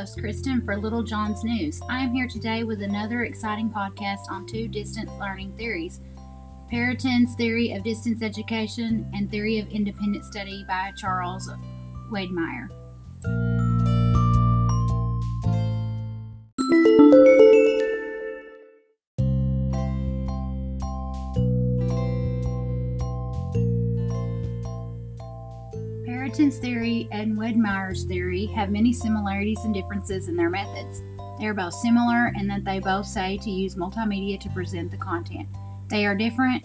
host, Kristen, for Little John's News. I am here today with another exciting podcast on two distance learning theories Perraton's Theory of Distance Education and Theory of Independent Study by Charles Wedemeyer. Perraton's theory and Wedemeyer's theory have many similarities and differences in their methods. They are both similar in that they both say to use multimedia to present the content. They are different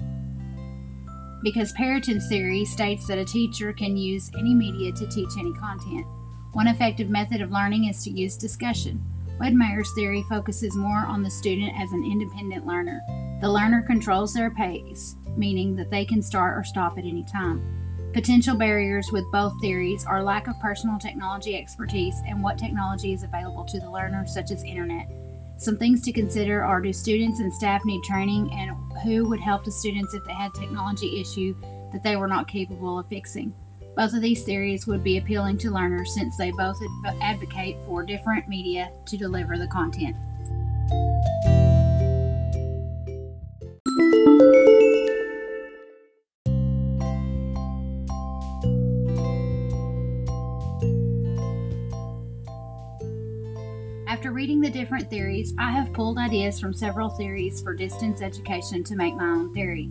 because Perraton's theory states that a teacher can use any media to teach any content. One effective method of learning is to use discussion. Wedemeyer's theory focuses more on the student as an independent learner. The learner controls their pace, meaning that they can start or stop at any time. Potential barriers with both theories are lack of personal technology expertise and what technology is available to the learner, such as internet. Some things to consider are do students and staff need training and who would help the students if they had technology issue that they were not capable of fixing. Both of these theories would be appealing to learners since they both advocate for different media to deliver the content. After reading the different theories, I have pulled ideas from several theories for distance education to make my own theory.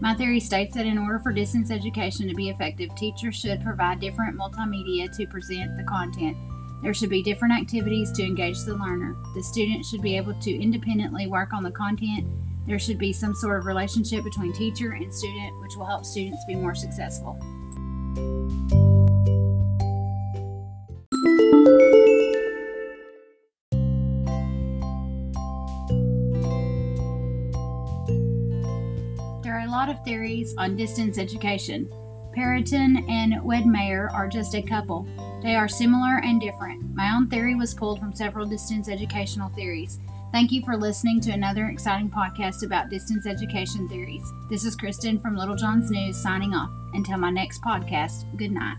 My theory states that in order for distance education to be effective, teachers should provide different multimedia to present the content. There should be different activities to engage the learner. The student should be able to independently work on the content. There should be some sort of relationship between teacher and student, which will help students be more successful. A lot of theories on distance education. Perraton and Wedemeyer are just a couple. They are similar and different. My own theory was pulled from several distance educational theories. Thank you for listening to another exciting podcast about distance education theories. This is Kristen from Little John's News signing off. Until my next podcast, good night.